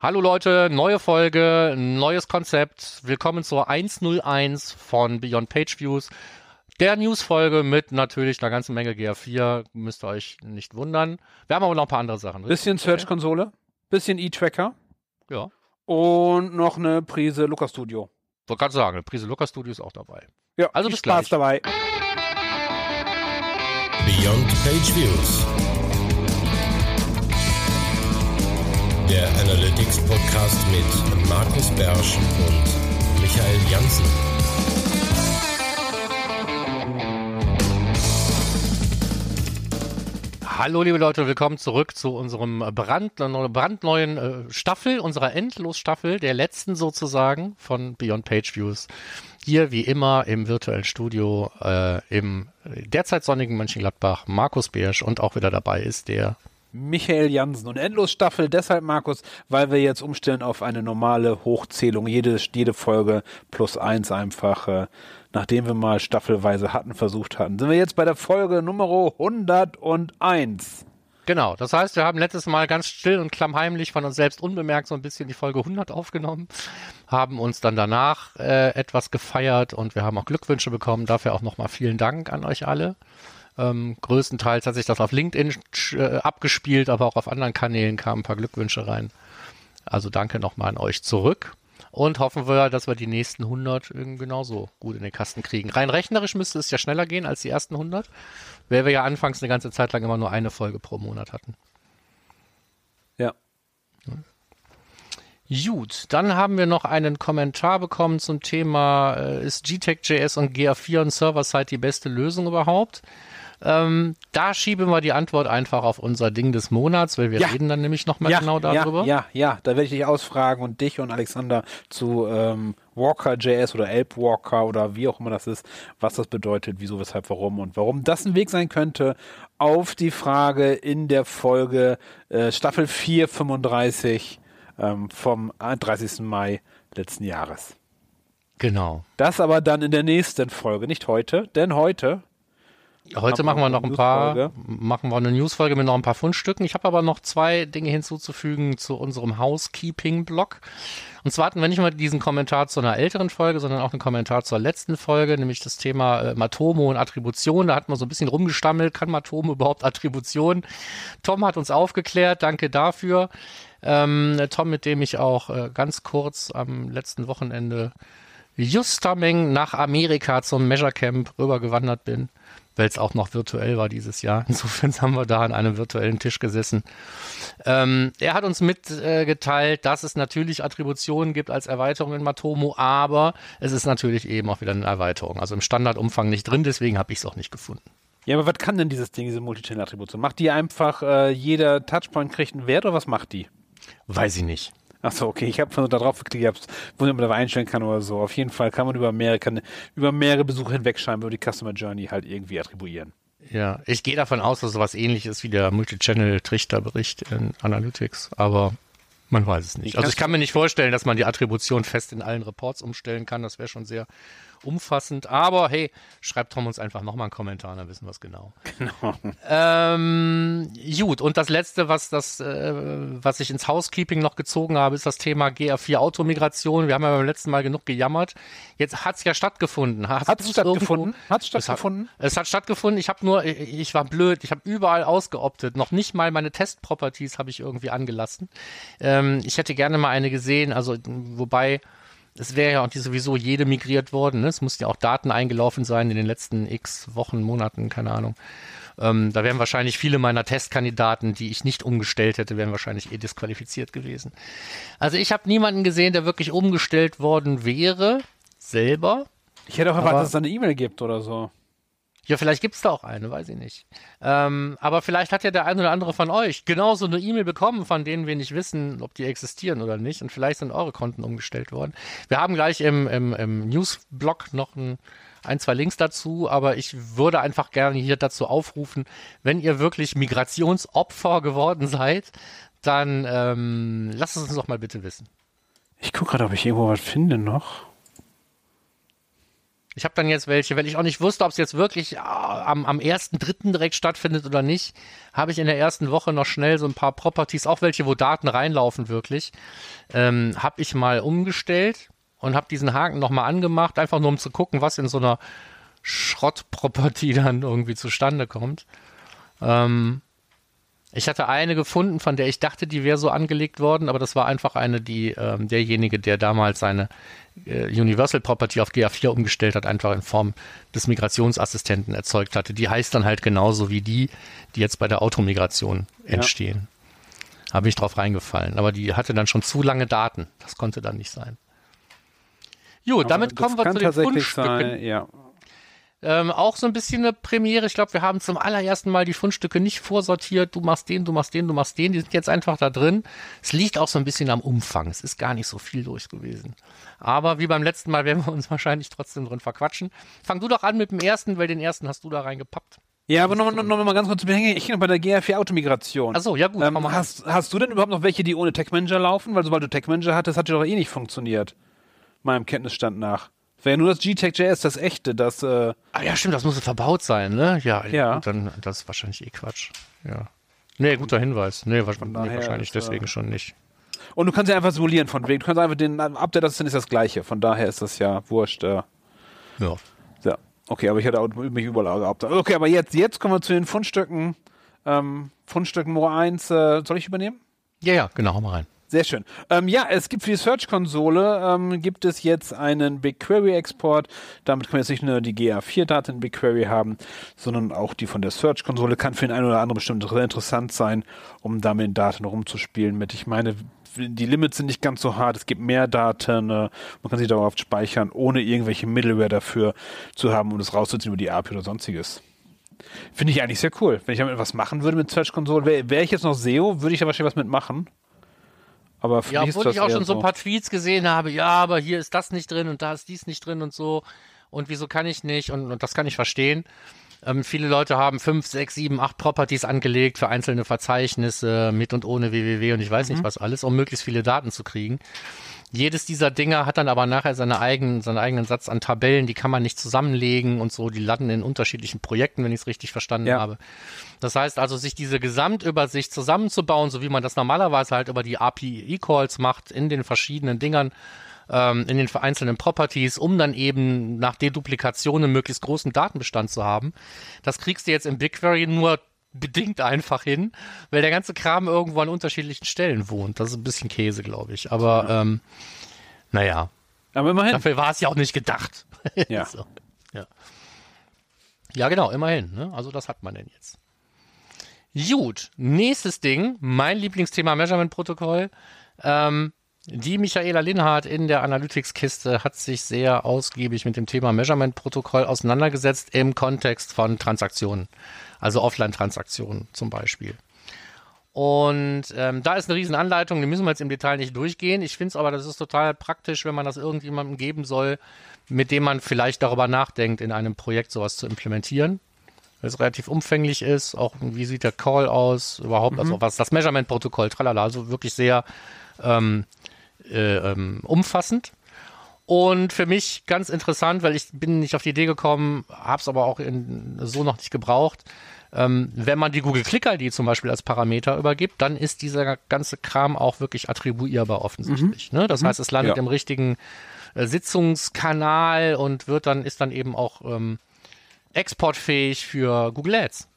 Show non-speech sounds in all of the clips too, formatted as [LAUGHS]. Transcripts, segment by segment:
Hallo Leute, neue Folge, neues Konzept. Willkommen zur 101 von Beyond Page Views. Der News-Folge mit natürlich einer ganzen Menge GA4, müsst ihr euch nicht wundern. Wir haben aber noch ein paar andere Sachen. Bisschen Search-Konsole, bisschen E-Tracker. Ja. Und noch eine Prise Lucas Studio. Wollte gerade sagen, eine Prise Lucas Studio ist auch dabei. Ja, Also viel bis Spaß gleich. dabei. Beyond Page Views. Der Analytics Podcast mit Markus Bersch und Michael Janssen. Hallo liebe Leute, willkommen zurück zu unserem brand, brandneuen äh, Staffel, unserer Endlosstaffel, der letzten sozusagen von Beyond Page Views. Hier wie immer im virtuellen Studio äh, im derzeit sonnigen Mönchengladbach Markus Beersch und auch wieder dabei ist der Michael Jansen und Endlosstaffel deshalb, Markus, weil wir jetzt umstellen auf eine normale Hochzählung. Jede, jede Folge plus eins einfach, äh, nachdem wir mal staffelweise hatten, versucht hatten. Sind wir jetzt bei der Folge Nummer 101. Genau, das heißt, wir haben letztes Mal ganz still und klammheimlich von uns selbst unbemerkt so ein bisschen die Folge 100 aufgenommen, haben uns dann danach äh, etwas gefeiert und wir haben auch Glückwünsche bekommen. Dafür auch nochmal vielen Dank an euch alle. Ähm, größtenteils hat sich das auf LinkedIn äh, abgespielt, aber auch auf anderen Kanälen kamen ein paar Glückwünsche rein. Also danke nochmal an euch zurück und hoffen wir, dass wir die nächsten 100 irgendwie genauso gut in den Kasten kriegen. Rein rechnerisch müsste es ja schneller gehen als die ersten 100, weil wir ja anfangs eine ganze Zeit lang immer nur eine Folge pro Monat hatten. Ja. Gut, dann haben wir noch einen Kommentar bekommen zum Thema, äh, ist GTEC.js und GA4 und Server-Side die beste Lösung überhaupt? Ähm, da schieben wir die Antwort einfach auf unser Ding des Monats, weil wir Ja. reden dann nämlich nochmal ja, genau darüber. Ja, ja, ja, da werde ich dich ausfragen und dich und Alexander zu ähm, Walker.js oder Elb Walker oder wie auch immer das ist, was das bedeutet, wieso, weshalb, warum und warum das ein Weg sein könnte auf die Frage in der Folge äh, Staffel 4, 35 ähm, vom 30. Mai letzten Jahres. Genau. Das aber dann in der nächsten Folge, nicht heute, denn heute Heute machen wir noch ein paar, machen wir eine Newsfolge mit noch ein paar Fundstücken. Ich habe aber noch zwei Dinge hinzuzufügen zu unserem Housekeeping-Blog. Und zwar hatten wir nicht mal diesen Kommentar zu einer älteren Folge, sondern auch einen Kommentar zur letzten Folge, nämlich das Thema äh, Matomo und Attribution. Da hat man so ein bisschen rumgestammelt, kann Matomo [LAUGHS] überhaupt Attribution? Tom hat uns aufgeklärt, danke dafür. Ähm, Tom, mit dem ich auch äh, ganz kurz am letzten Wochenende Justameng nach Amerika zum Measure Camp rübergewandert bin, weil es auch noch virtuell war dieses Jahr. Insofern haben wir da an einem virtuellen Tisch gesessen. Ähm, er hat uns mitgeteilt, äh, dass es natürlich Attributionen gibt als Erweiterung in Matomo, aber es ist natürlich eben auch wieder eine Erweiterung. Also im Standardumfang nicht drin, deswegen habe ich es auch nicht gefunden. Ja, aber was kann denn dieses Ding, diese Multichannel-Attribution? Macht die einfach, äh, jeder Touchpoint kriegt einen Wert oder was macht die? Weiß ich nicht. Achso, okay, ich habe da drauf geklickt, hab's, wo man da einstellen kann oder so. Auf jeden Fall kann man über mehrere, kann, über mehrere Besuche hinweg scheinbar die Customer Journey halt irgendwie attribuieren. Ja, ich gehe davon aus, dass sowas ähnliches wie der Multichannel-Trichterbericht in Analytics, aber man weiß es nicht. Also ich kann mir nicht vorstellen, dass man die Attribution fest in allen Reports umstellen kann. Das wäre schon sehr umfassend. Aber hey, schreibt Tom uns einfach nochmal einen Kommentar, dann wissen wir es genau. [LAUGHS] Genau. Ähm, gut, und das letzte, was das, äh, was ich ins Housekeeping noch gezogen habe, ist das Thema GA4 Automigration. Wir haben ja beim letzten Mal genug gejammert. Jetzt hat es ja stattgefunden. Hat's du's stattgefunden? Hat's Es hat- stattgefunden? Es hat stattgefunden. Ich habe nur, ich, ich war blöd. Ich habe überall ausgeoptet. Noch nicht mal meine Test-Properties habe ich irgendwie angelassen. Ähm, ich hätte gerne mal eine gesehen. Also wobei es wäre ja auch die sowieso jede migriert worden. Ne? Es mussten ja auch Daten eingelaufen sein in den letzten X Wochen, Monaten, keine Ahnung. Ähm, da wären wahrscheinlich viele meiner Testkandidaten, die ich nicht umgestellt hätte, wären wahrscheinlich eh disqualifiziert gewesen. Also ich habe niemanden gesehen, der wirklich umgestellt worden wäre, selber. Ich hätte auch erwartet, dass es eine E-Mail gibt oder so. Ja, vielleicht gibt's da auch eine, weiß ich nicht. Ähm, aber vielleicht hat ja der ein oder andere von euch genauso eine E-Mail bekommen, von denen wir nicht wissen, ob die existieren oder nicht. Und vielleicht sind eure Konten umgestellt worden. Wir haben gleich im, im, im Newsblog noch ein, ein, zwei Links dazu, aber ich würde einfach gerne hier dazu aufrufen, wenn ihr wirklich Migrationsopfer geworden seid, dann ähm, lasst es uns doch mal bitte wissen. Ich gucke gerade, ob ich irgendwo was finde noch. Ich habe dann jetzt welche, weil ich auch nicht wusste, ob es jetzt wirklich ah, am, am 1.3. direkt stattfindet oder nicht, habe ich in der ersten Woche noch schnell so ein paar Properties, auch welche, wo Daten reinlaufen wirklich, ähm, habe ich mal umgestellt und habe diesen Haken nochmal angemacht, einfach nur um zu gucken, was in so einer Schrottproperty [LAUGHS] dann irgendwie zustande kommt. Ähm, ich hatte eine gefunden, von der ich dachte, die wäre so angelegt worden, aber das war einfach eine, die ähm, derjenige, der damals seine äh, Universal Property auf GA4 umgestellt hat, einfach in Form des Migrationsassistenten erzeugt hatte. Die heißt dann halt genauso wie die, die jetzt bei der Automigration entstehen. Ja. Habe ich drauf reingefallen. Aber die hatte dann schon zu lange Daten. Das konnte dann nicht sein. Jo, damit kommen wir zu den Fundstücken. Sein, ja. Ähm, auch so ein bisschen eine Premiere. Ich glaube, wir haben zum allerersten Mal die Fundstücke nicht vorsortiert. Du machst den, du machst den, du machst den. Die sind jetzt einfach da drin. Es liegt auch so ein bisschen am Umfang. Es ist gar nicht so viel durch gewesen. Aber wie beim letzten Mal werden wir uns [LAUGHS] wahrscheinlich trotzdem drin verquatschen. Fang du doch an mit dem ersten, weil den ersten hast du da reingepappt. Ja, aber nochmal noch, noch mal ganz kurz zu hängen. Ich bin noch bei der GR4 Automigration. Achso, ja gut. Ähm, hast, hast du denn überhaupt noch welche, die ohne Tech Manager laufen? Weil sobald du Tech Manager hattest, hat die doch eh nicht funktioniert. Meinem Kenntnisstand nach. Wäre nur das GTEC.js das echte, das. Äh ah ja, stimmt, das muss verbaut sein, ne? Ja, ja. dann das ist wahrscheinlich eh Quatsch. Ja. Nee, guter Hinweis. Nee, wahrscheinlich deswegen äh, schon nicht. Und du kannst ja einfach simulieren von wegen. Du kannst einfach den Update, das ist das gleiche. Von daher ist das ja wurscht. Äh. Ja. Ja. Okay, aber ich hatte auch mich überall gehabt. Okay, aber jetzt, jetzt kommen wir zu den Fundstücken. Ähm, Fundstücken Nummer 1. Äh, soll ich übernehmen? Ja, ja, genau, hau mal rein. Sehr schön. Ähm, ja, es gibt für die Search-Konsole ähm, gibt es jetzt einen BigQuery-Export. Damit kann man jetzt nicht nur die GA4-Daten in BigQuery haben, sondern auch die von der Search-Konsole. Kann für den einen oder anderen bestimmt sehr interessant sein, um damit Daten rumzuspielen mit. Ich meine, die Limits sind nicht ganz so hart. Es gibt mehr Daten. Äh, man kann sie dauerhaft speichern, ohne irgendwelche Middleware dafür zu haben, um das rauszuziehen über die API oder sonstiges. Finde ich eigentlich sehr cool. Wenn ich damit was machen würde mit Search Console, wäre wär ich jetzt noch SEO, würde ich da wahrscheinlich was mitmachen. Aber ja, obwohl ich auch schon so ein paar Tweets gesehen habe, ja, aber hier ist das nicht drin und da ist dies nicht drin und so. Und wieso kann ich nicht? Und, und das kann ich verstehen. Ähm, viele Leute haben fünf, sechs, sieben, acht Properties angelegt für einzelne Verzeichnisse mit und ohne www und ich weiß mhm. nicht was alles, um möglichst viele Daten zu kriegen. Jedes dieser Dinger hat dann aber nachher seine eigenen, seinen eigenen Satz an Tabellen, die kann man nicht zusammenlegen und so, die landen in unterschiedlichen Projekten, wenn ich es richtig verstanden ja. habe. Das heißt also, sich diese Gesamtübersicht zusammenzubauen, so wie man das normalerweise halt über die API-Calls macht, in den verschiedenen Dingern, ähm, in den einzelnen Properties, um dann eben nach Deduplikation einen möglichst großen Datenbestand zu haben. Das kriegst du jetzt im BigQuery nur bedingt einfach hin, weil der ganze Kram irgendwo an unterschiedlichen Stellen wohnt. Das ist ein bisschen Käse, glaube ich. Aber ähm, naja. Aber immerhin. Dafür war es ja auch nicht gedacht. [LAUGHS] Ja. [LAUGHS] so, ja. ja. genau, immerhin. Ne? Also das hat man denn jetzt. Gut, nächstes Ding, mein Lieblingsthema Measurement-Protokoll. Ähm, die Michaela Linhardt in der Analytics-Kiste hat sich sehr ausgiebig mit dem Thema Measurement-Protokoll auseinandergesetzt im Kontext von Transaktionen also Offline-Transaktionen zum Beispiel. Und ähm, da ist eine riesen Anleitung, die müssen wir jetzt im Detail nicht durchgehen. Ich finde es aber, das ist total praktisch, wenn man das irgendjemandem geben soll, mit dem man vielleicht darüber nachdenkt, in einem Projekt sowas zu implementieren. Weil es relativ umfänglich ist, auch wie sieht der Call aus, überhaupt, mhm. also was das Measurement-Protokoll, tralala, also wirklich sehr ähm, äh, ähm, umfassend. Und für mich ganz interessant, weil ich bin nicht auf die Idee gekommen, habe es aber auch in, so noch nicht gebraucht. Ähm, wenn man die Google Click ID zum Beispiel als Parameter übergibt, dann ist dieser ganze Kram auch wirklich attribuierbar offensichtlich. Mhm. Ne? Das mhm. heißt, es landet ja. im richtigen äh, Sitzungskanal und wird dann ist dann eben auch ähm, exportfähig für Google Ads.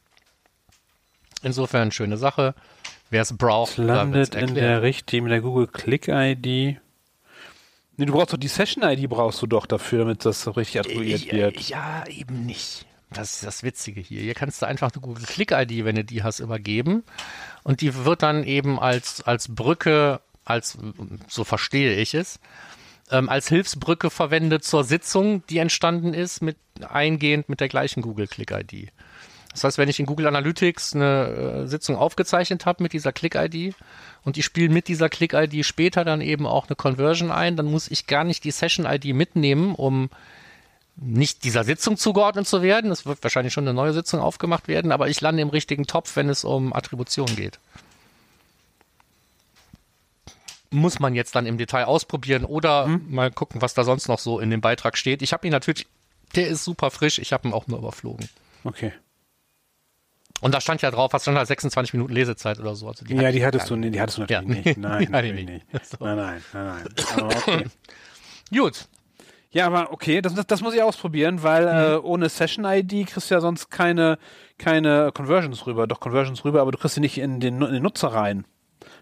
Insofern schöne Sache. Wer es braucht, es landet in der richtigen mit der Google Click ID Nee, du brauchst doch die Session-ID brauchst du doch dafür, damit das so richtig attribuiert wird. Ja, eben nicht. Das ist das Witzige hier. Hier kannst du einfach eine Google Click-ID, wenn du die hast, übergeben. Und die wird dann eben als, als Brücke, als, so verstehe ich es, ähm, als Hilfsbrücke verwendet zur Sitzung, die entstanden ist, mit eingehend mit der gleichen Google Click-ID. Das heißt, wenn ich in Google Analytics eine äh, Sitzung aufgezeichnet habe mit dieser Click-ID und die spielen mit dieser Click-ID später dann eben auch eine Conversion ein, dann muss ich gar nicht die Session-ID mitnehmen, um nicht dieser Sitzung zugeordnet zu werden. Es wird wahrscheinlich schon eine neue Sitzung aufgemacht werden, aber ich lande im richtigen Topf, wenn es um Attribution geht. Muss man jetzt dann im Detail ausprobieren oder mhm. mal gucken, was da sonst noch so in dem Beitrag steht. Ich habe ihn natürlich Der ist super frisch. Ich habe ihn auch nur überflogen. Okay. Und da stand ja drauf, was stand da 26 Minuten Lesezeit oder so. Also die ja, die hattest du, [LAUGHS] die hattest du natürlich Ja. nicht. Nein, natürlich nicht. So. Nein, nein, nein, nein. Okay. [LAUGHS] Gut. Ja, aber okay, das, das, das muss ich ausprobieren, weil Mhm. äh, ohne Session-ID kriegst du ja sonst keine, keine Conversions rüber. Doch Conversions rüber, aber du kriegst sie nicht in den, in den Nutzer rein.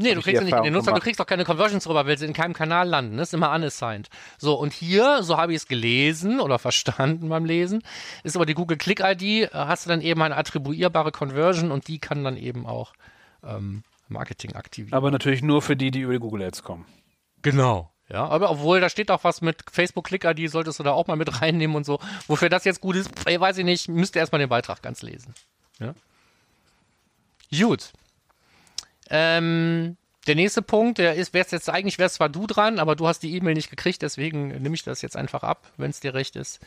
Nee, du kriegst nicht in den Nutzer, du kriegst auch keine Conversions rüber, weil sie in keinem Kanal landen. Das ist immer unassigned. So, und hier, so habe ich es gelesen oder verstanden beim Lesen, ist aber die Google Click ID, äh, hast du dann eben eine attribuierbare Conversion und die kann dann eben auch ähm, Marketing aktivieren. Aber natürlich nur für die, die über die Google Ads kommen. Genau. Ja, aber obwohl da steht auch was mit Facebook Click ID, solltest du da auch mal mit reinnehmen und so. Wofür das jetzt gut ist, ey, weiß ich nicht, müsst ihr erstmal den Beitrag ganz lesen. Ja. Gut. Ähm, der nächste Punkt, der ist, wär's jetzt eigentlich wär's zwar du dran, aber du hast die E-Mail nicht gekriegt, deswegen nehme ich das jetzt einfach ab, wenn es dir recht ist.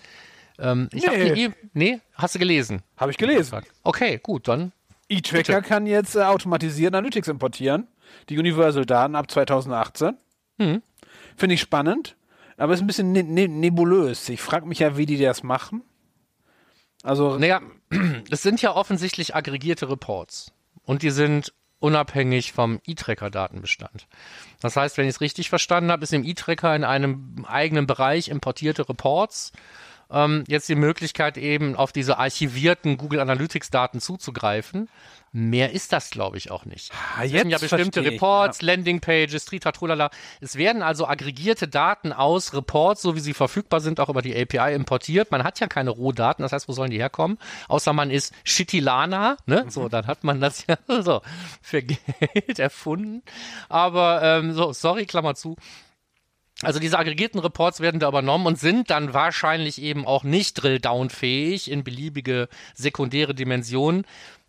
Ähm, ich hab Nee. die e nee, hast du gelesen? Habe ich gelesen. Okay, gut, dann E-Tracker kann jetzt äh, automatisiert Analytics importieren. Die Universal-Daten ab 2018. Hm. Finde ich spannend, aber ist ein bisschen ne ne nebulös. Ich frage mich ja, wie die das machen. Also, Naja, [CLEARS THROAT] es sind ja offensichtlich aggregierte Reports und die sind unabhängig vom E-Tracker-Datenbestand. Das heißt, wenn ich es richtig verstanden habe, ist im E-Tracker in einem eigenen Bereich importierte Reports ähm, jetzt die Möglichkeit eben auf diese archivierten Google Analytics-Daten zuzugreifen. Mehr ist das, glaube ich, auch nicht. Ah, Es werden ja bestimmte Reports, Landingpages, Tritatulala. Es werden also aggregierte Daten aus Reports, so wie sie verfügbar sind, auch über die API importiert. Man hat ja keine Rohdaten, das heißt, wo sollen die herkommen? Außer man ist Shitilana, ne? So, dann hat man das ja [LAUGHS] so für Geld [LAUGHS] erfunden. Aber ähm, so, sorry, Klammer zu. Also diese aggregierten Reports werden da übernommen und sind dann wahrscheinlich eben auch nicht Drill-Down-fähig in beliebige sekundäre Dimensionen,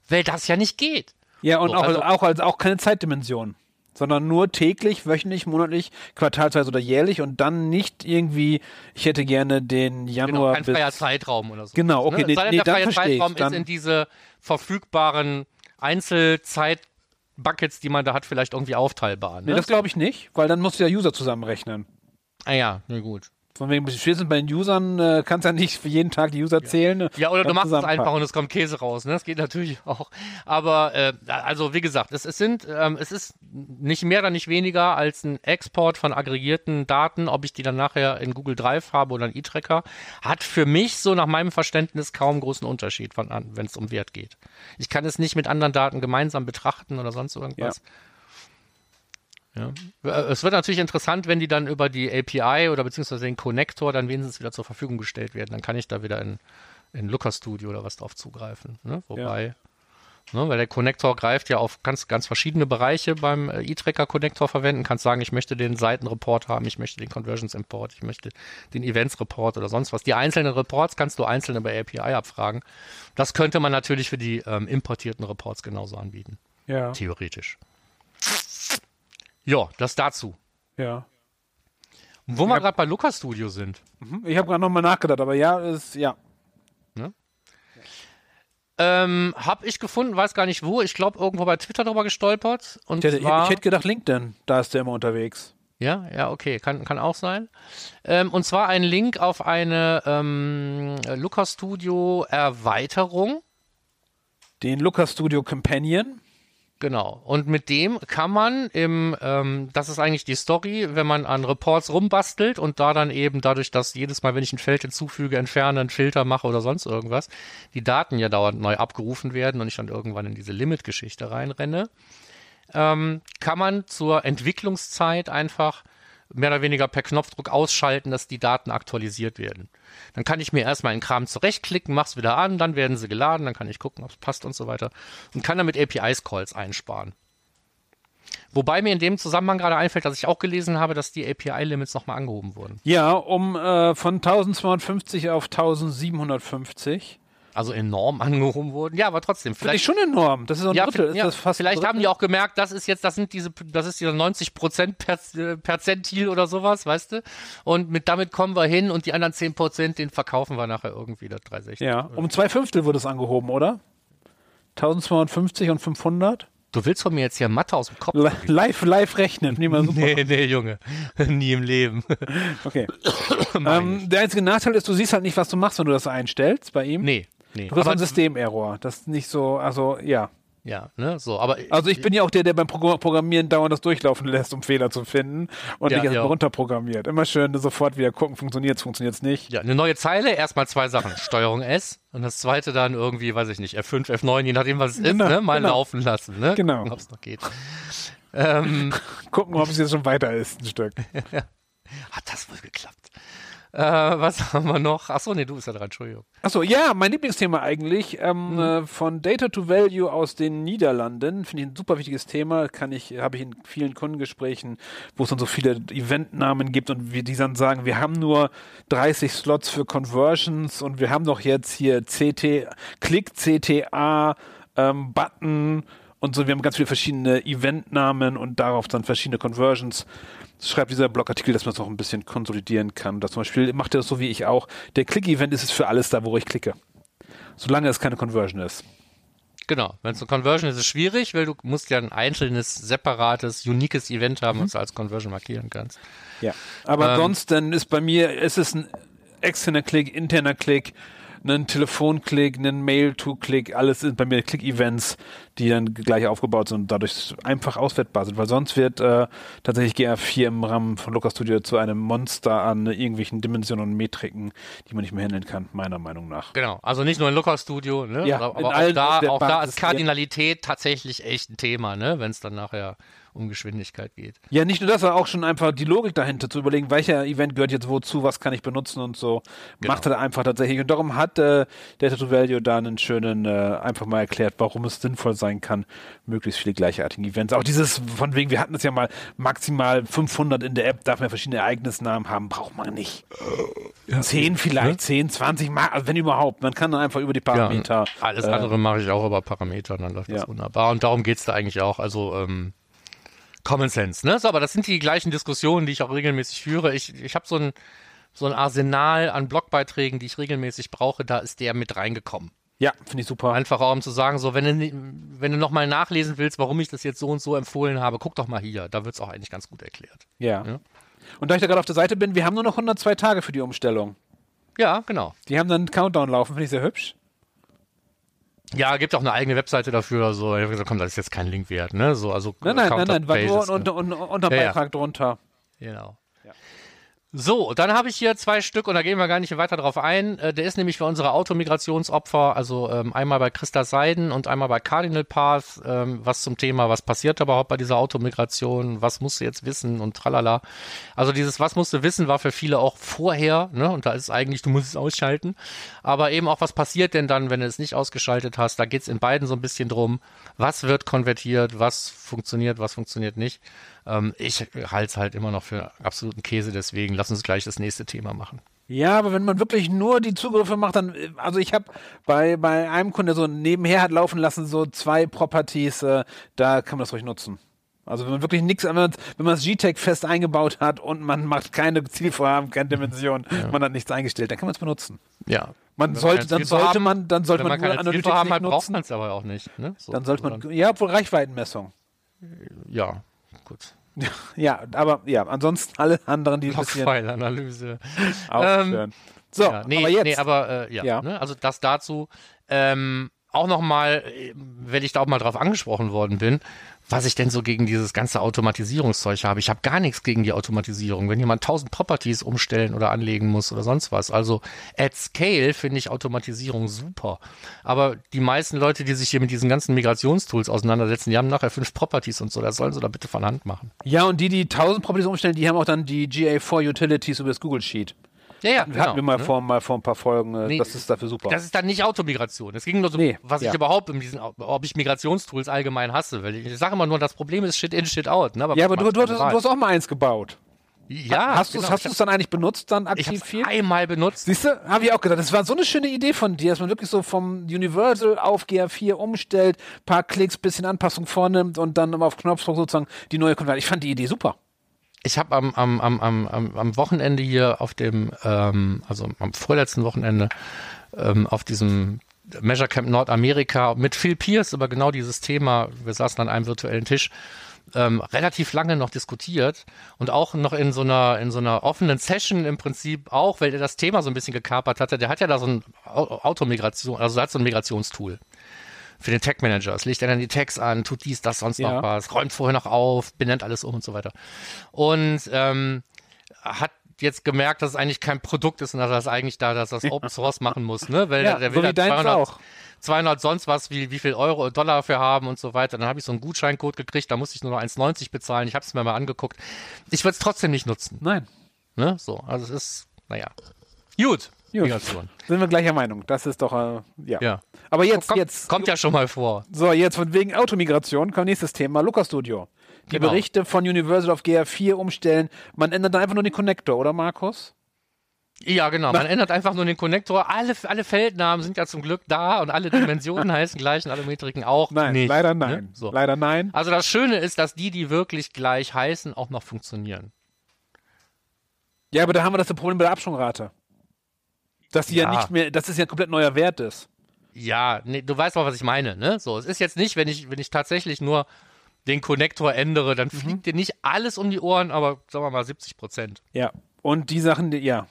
weil das ja nicht geht. ja, und So, auch, also- auch, als, auch keine Zeitdimension. Sondern nur täglich, wöchentlich, monatlich, quartalsweise oder jährlich und dann nicht irgendwie, ich hätte gerne den Genau, Januar kein bis. freier Zeitraum oder so. Genau, okay, Ne? nee, sei nee, der dann freie Zeitraum ist in diese verfügbaren Einzelzeit-Buckets, die man da hat, vielleicht irgendwie aufteilbar. Ne? Nee, das glaube ich nicht, weil dann musst du ja User zusammenrechnen. Ah ja, na gut. Von wegen, spätestens bei den Usern äh, kannst ja nicht für jeden Tag die User zählen. Ja, oder du machst es einfach und es kommt Käse raus. Ne? Das geht natürlich [LAUGHS] auch. Aber äh, also wie gesagt, es, es sind, ähm, es ist nicht mehr oder nicht weniger als ein Export von aggregierten Daten, ob ich die dann nachher in Google Drive habe oder in E-Tracker, hat für mich so nach meinem Verständnis kaum großen Unterschied wenn es um Wert geht. Ich kann es nicht mit anderen Daten gemeinsam betrachten oder sonst irgendwas. Ja. Äh, Es wird natürlich interessant, wenn die dann über die API oder beziehungsweise den Connector dann wenigstens wieder zur Verfügung gestellt werden. Dann kann ich da wieder in, in Looker Studio oder was drauf zugreifen. Ne? Wobei, ne, weil der Connector greift ja auf ganz, ganz verschiedene Bereiche beim äh, E-Tracker Connector verwenden. Kannst sagen, ich möchte den Seitenreport haben, ich möchte den Conversions Import, ich möchte den Events Report oder sonst was. Die einzelnen Reports kannst du einzeln über API abfragen. Das könnte man natürlich für die ähm, importierten Reports genauso anbieten. Ja, Theoretisch. Ja, das dazu. ja. Und wo wir gerade bei Looker Studio sind. Mhm. Ich habe gerade nochmal nachgedacht, aber ja, ist, ja. Ähm, hab ich gefunden, weiß gar nicht wo. Ich glaube, irgendwo bei Twitter drüber gestolpert. Und Ich hätte, zwar, ich hätte gedacht, LinkedIn, da ist der immer unterwegs. ja, ja, okay, kann, kann auch sein. Ähm, und zwar ein Link auf eine ähm, Looker Studio Erweiterung. Den Looker Studio Companion. Genau. Und mit dem kann man im, ähm, das ist eigentlich die Story, wenn man an Reports rumbastelt und da dann eben dadurch, dass jedes Mal, wenn ich ein Feld hinzufüge, entferne, einen Filter mache oder sonst irgendwas, die Daten ja dauernd neu abgerufen werden und ich dann irgendwann in diese Limit-Geschichte reinrenne, ähm, kann man zur Entwicklungszeit einfach mehr oder weniger per Knopfdruck ausschalten, dass die Daten aktualisiert werden. Dann kann ich mir erstmal einen Kram zurechtklicken, mach's wieder an, dann werden sie geladen, dann kann ich gucken, ob es passt und so weiter und kann damit API-Calls einsparen. Wobei mir in dem Zusammenhang gerade einfällt, dass ich auch gelesen habe, dass die API-Limits nochmal angehoben wurden. Ja, um äh, von 1250 auf 1750. Also enorm [LAUGHS] angehoben wurden. Ja, aber trotzdem, Finde ich vielleicht. schon enorm. Das ist ein Ja, Drittel. Ist ja, das fast vielleicht ein haben die auch gemerkt, das ist jetzt, das sind diese, das ist dieser 90 Prozent Perzentil oder sowas, weißt du? Und mit damit kommen wir hin und die anderen 10 Prozent, den verkaufen wir nachher irgendwie das 360. Ja, um zwei Fünftel wurde es angehoben, oder? 1250 und 500? Du willst von mir jetzt hier Mathe aus dem Kopf? Li- Live, live rechnen. Nee, mal super. Nee, nee, Junge. [LAUGHS] Nie im Leben. Okay. [COUGHS] ähm, der einzige Nachteil ist, du siehst halt nicht, was du machst, wenn du das einstellst bei ihm. Nee, nee. Du hast Aber, ein Systemerror. Das ist nicht so, also ja. ja, ne, so, aber. Also ich bin ja auch der, der beim Pro- Programmieren dauernd das durchlaufen lässt, um Fehler zu finden und Ja, nicht erst ja. runterprogrammiert. Immer schön sofort wieder gucken, funktioniert es, funktioniert es nicht. Ja, eine neue Zeile, erstmal zwei Sachen. [LAUGHS] Steuerung S und das zweite dann irgendwie, weiß ich nicht, F5, F9, je nachdem, was es ist, Genau, ne? Mal genau. laufen lassen, ne? Genau. Gucken, ob es noch geht. ähm, [LAUGHS] Gucken, ob es jetzt schon weiter ist, ein Stück. [LAUGHS] hat das wohl geklappt? Äh, was [LAUGHS] haben wir noch? Achso, nee, du bist ja dran, Entschuldigung. Achso, ja, mein Lieblingsthema eigentlich, ähm, äh, von Data to Value aus den Niederlanden, finde ich ein super wichtiges Thema, kann ich, habe ich in vielen Kundengesprächen, wo es dann so viele Eventnamen gibt und wir die dann sagen, wir haben nur 30 Slots für Conversions und wir haben doch jetzt hier CT, Click CTA, ähm, Button und so, wir haben ganz viele verschiedene Eventnamen und darauf dann verschiedene Conversions. Schreibt dieser Blogartikel, dass man es noch ein bisschen konsolidieren kann. Das zum Beispiel macht er das so wie ich auch. Der Click-Event ist es für alles da, wo ich klicke. Solange es keine Conversion ist. Genau, wenn es eine Conversion ist, ist es schwierig, weil du musst ja ein einzelnes, separates, uniques Event haben, was du als Conversion markieren kannst. Ja. Aber Ähm. ansonsten ist bei mir, ist es ein externer Klick, interner Klick, ein Telefonklick, ein Mail-to-Klick, alles sind bei mir Click-Events, die dann gleich aufgebaut sind und dadurch einfach auswertbar sind, weil sonst wird äh, tatsächlich GA4 im Rahmen von Looker Studio zu einem Monster an irgendwelchen Dimensionen und Metriken, die man nicht mehr handeln kann, meiner Meinung nach. Genau, also nicht nur in Looker Studio, ne? Ja, aber aber auch da, auch da ist Kardinalität tatsächlich echt ein Thema, ne? Wenn es dann nachher um Geschwindigkeit geht. Ja, nicht nur das, sondern auch schon einfach die Logik dahinter zu überlegen, welcher Event gehört jetzt wozu, was kann ich benutzen und so. Genau. Macht er einfach tatsächlich. Und darum hat äh, Data to Value da einen schönen, äh, einfach mal erklärt, warum es sinnvoll sein kann, möglichst viele gleichartige Events. Auch dieses, von wegen, wir hatten es ja mal maximal 500 in der App, darf man verschiedene Ereignisnamen haben, braucht man nicht. 10 vielleicht, 10, 20, mal, also wenn überhaupt. Man kann dann einfach über die Parameter. Ja, alles äh, andere mache ich auch über Parameter, dann läuft das Ja. wunderbar. Und darum geht's da eigentlich auch. Also ähm, Common Sense, ne? So, aber das sind die gleichen Diskussionen, die ich auch regelmäßig führe. Ich, ich habe so ein, so ein Arsenal an Blogbeiträgen, die ich regelmäßig brauche, da ist der mit reingekommen. Ja, finde ich super. Einfach auch, um zu sagen, so, wenn du, wenn du nochmal nachlesen willst, warum ich das jetzt so und so empfohlen habe, guck doch mal hier. Da wird's auch eigentlich ganz gut erklärt. Ja. Ja. Und da ich da gerade auf der Seite bin, wir haben nur noch 102 Tage für die Umstellung. Ja, genau. Die haben dann einen Countdown laufen, finde ich sehr hübsch. Ja, gibt auch eine eigene Webseite dafür. Also, ich hab gesagt, komm, das ist jetzt kein Link wert, ne? So, also Nein, nein, nein, nein, war nur unter, ne? unter, unter Ja, ja. Beitrag drunter. Genau. So, dann habe ich hier zwei Stück und da gehen wir gar nicht weiter drauf ein. Äh, der ist nämlich für unsere Automigrationsopfer, also ähm, einmal bei Christa Seiden und einmal bei Cardinal Path, ähm, was zum Thema, was passiert überhaupt bei dieser Automigration, was musst du jetzt wissen und tralala. Also dieses Was musst du wissen war für viele auch vorher, ne? Und da ist eigentlich, du musst es ausschalten. Aber eben auch, was passiert denn dann, wenn du es nicht ausgeschaltet hast? Da geht es in beiden so ein bisschen drum, was wird konvertiert, was funktioniert, was funktioniert nicht. Ähm, ich halte es halt immer noch für absoluten Käse, deswegen lass uns gleich das nächste Thema machen. Ja, aber wenn man wirklich nur die Zugriffe macht, dann, äh, also ich habe bei, bei einem Kunde so nebenher hat laufen lassen, so zwei Properties, äh, da kann man das ruhig nutzen. Also wenn man wirklich nichts, wenn man wenn man das GTEC fest eingebaut hat und man macht keine Zielvorhaben, keine Dimension, man hat nichts eingestellt, dann kann man es benutzen. Ja. Man sollte, dann sollte man, dann sollte man, man nur Analytics nicht hat, braucht man es aber auch nicht. Ne? So, Dann sollte man, ja, obwohl Reichweitenmessung. Ja, gut. [LAUGHS] Ja, aber ja, ansonsten alle anderen, die Logfile-Analyse. aufhören. [LAUGHS] So, ja, nee, aber jetzt. nee, aber äh, ja, Ja. Ne? also das dazu. Ähm, auch nochmal, wenn ich da auch mal drauf angesprochen worden bin, was ich denn so gegen dieses ganze Automatisierungszeug habe. Ich habe gar nichts gegen die Automatisierung. Wenn jemand 1000 Properties umstellen oder anlegen muss oder sonst was. Also at scale finde ich Automatisierung super. Aber die meisten Leute, die sich hier mit diesen ganzen Migrationstools auseinandersetzen, die haben nachher fünf Properties und so. Das sollen sie da bitte von Hand machen. ja, und die, die 1000 Properties umstellen, die haben auch dann die GA4 Utilities über das Google Sheet. Ja, ja, Hatten wir mal, ne? vor, mal vor ein paar Folgen. äh, Nee, das ist dafür super. Das ist dann nicht Automigration. Es ging nur so, Nee, was ja. ich überhaupt in diesen, ob ich Migrationstools allgemein hasse. Weil ich, ich sage immer nur, das Problem ist Shit in, Shit out. Ne? ja, aber du, du, hast, du hast auch mal eins gebaut. ja, hast du es genau. dann eigentlich benutzt, dann Ich aktiv viel? es einmal benutzt. Siehst du, habe ich auch gedacht. Das war so eine schöne Idee von dir, dass man wirklich so vom Universal auf GA4 umstellt, paar Klicks, bisschen Anpassung vornimmt und dann immer auf Knopfdruck sozusagen die neue Konvertierung. Ich fand die Idee super. Ich habe am, am, am, am, am, Wochenende hier auf dem, ähm, also am vorletzten Wochenende, ähm, auf diesem Measure Camp Nordamerika mit Phil Pierce über genau dieses Thema. Wir saßen an einem virtuellen Tisch ähm, relativ lange noch diskutiert und auch noch in so einer in so einer offenen Session im Prinzip auch, weil er das Thema so ein bisschen gekapert hatte. Der hat ja da so ein Automigration, also hat so ein Migrationstool für den Tag Manager. Es legt er dann die Tags an, tut dies, das, sonst Ja. noch was, räumt vorher noch auf, benennt alles um und so weiter. Und ähm, hat jetzt gemerkt, dass es eigentlich kein Produkt ist und dass er das eigentlich da, dass das Open Source machen muss, ne? Weil Ja, der so will wie da deins 200, auch. 200 sonst was, wie, wie viel Euro, Dollar dafür haben und so weiter. Dann habe ich so einen Gutscheincode gekriegt, da musste ich nur noch 1,90 bezahlen. Ich habe es mir mal angeguckt. Ich würde es trotzdem nicht nutzen. Nein. Ne? So, also es ist, naja. Gut. Gut. Migration. Sind wir gleicher Meinung. Das ist doch, äh, ja. Ja. Aber jetzt, Kommt, jetzt. kommt ja schon mal vor. So, jetzt von wegen Automigration kommt nächstes Thema, Lukas Studio. Die Genau. Berichte von Universal auf GR4 umstellen. Man ändert dann einfach nur den Connector, oder Markus? Ja, genau. Man ändert einfach nur den Konnektor. Alle, alle Feldnamen sind ja zum Glück da und alle Dimensionen [LAUGHS] heißen gleich und alle Metriken auch Nein, nicht. leider ne? nein. So. Leider nein. Also das Schöne ist, dass die, die wirklich gleich heißen, auch noch funktionieren. Ja, aber da haben wir das Problem bei der Absprungrate. Dass die ja. Ja. nicht mehr, dass es ja ein komplett neuer Wert ist. Ja, nee, du weißt mal, was ich meine, ne? So, es ist jetzt nicht, wenn ich, wenn ich tatsächlich nur den Konnektor ändere, dann fliegt dir nicht alles um die Ohren, aber sagen wir mal 70 Prozent. Ja. Und die Sachen, die, ja.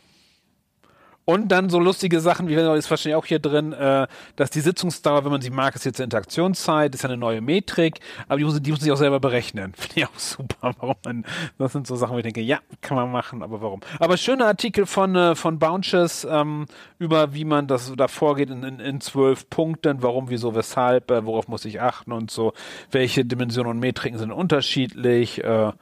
Und dann so lustige Sachen, wie ist wahrscheinlich auch hier drin, äh, dass die Sitzungsdauer, wenn man sie mag, ist jetzt eine Interaktionszeit, ist ja eine neue Metrik, aber die muss, die muss sich auch selber berechnen. [LAUGHS] Finde ich auch super. Warum man, das sind so Sachen, wo ich denke, ja, kann man machen, aber warum? Aber schöner Artikel von, äh, von Bounces ähm, über, wie man das da vorgeht in, in, in zwölf Punkten, warum, wieso, weshalb, äh, worauf muss ich achten und so, welche Dimensionen und Metriken sind unterschiedlich. Äh,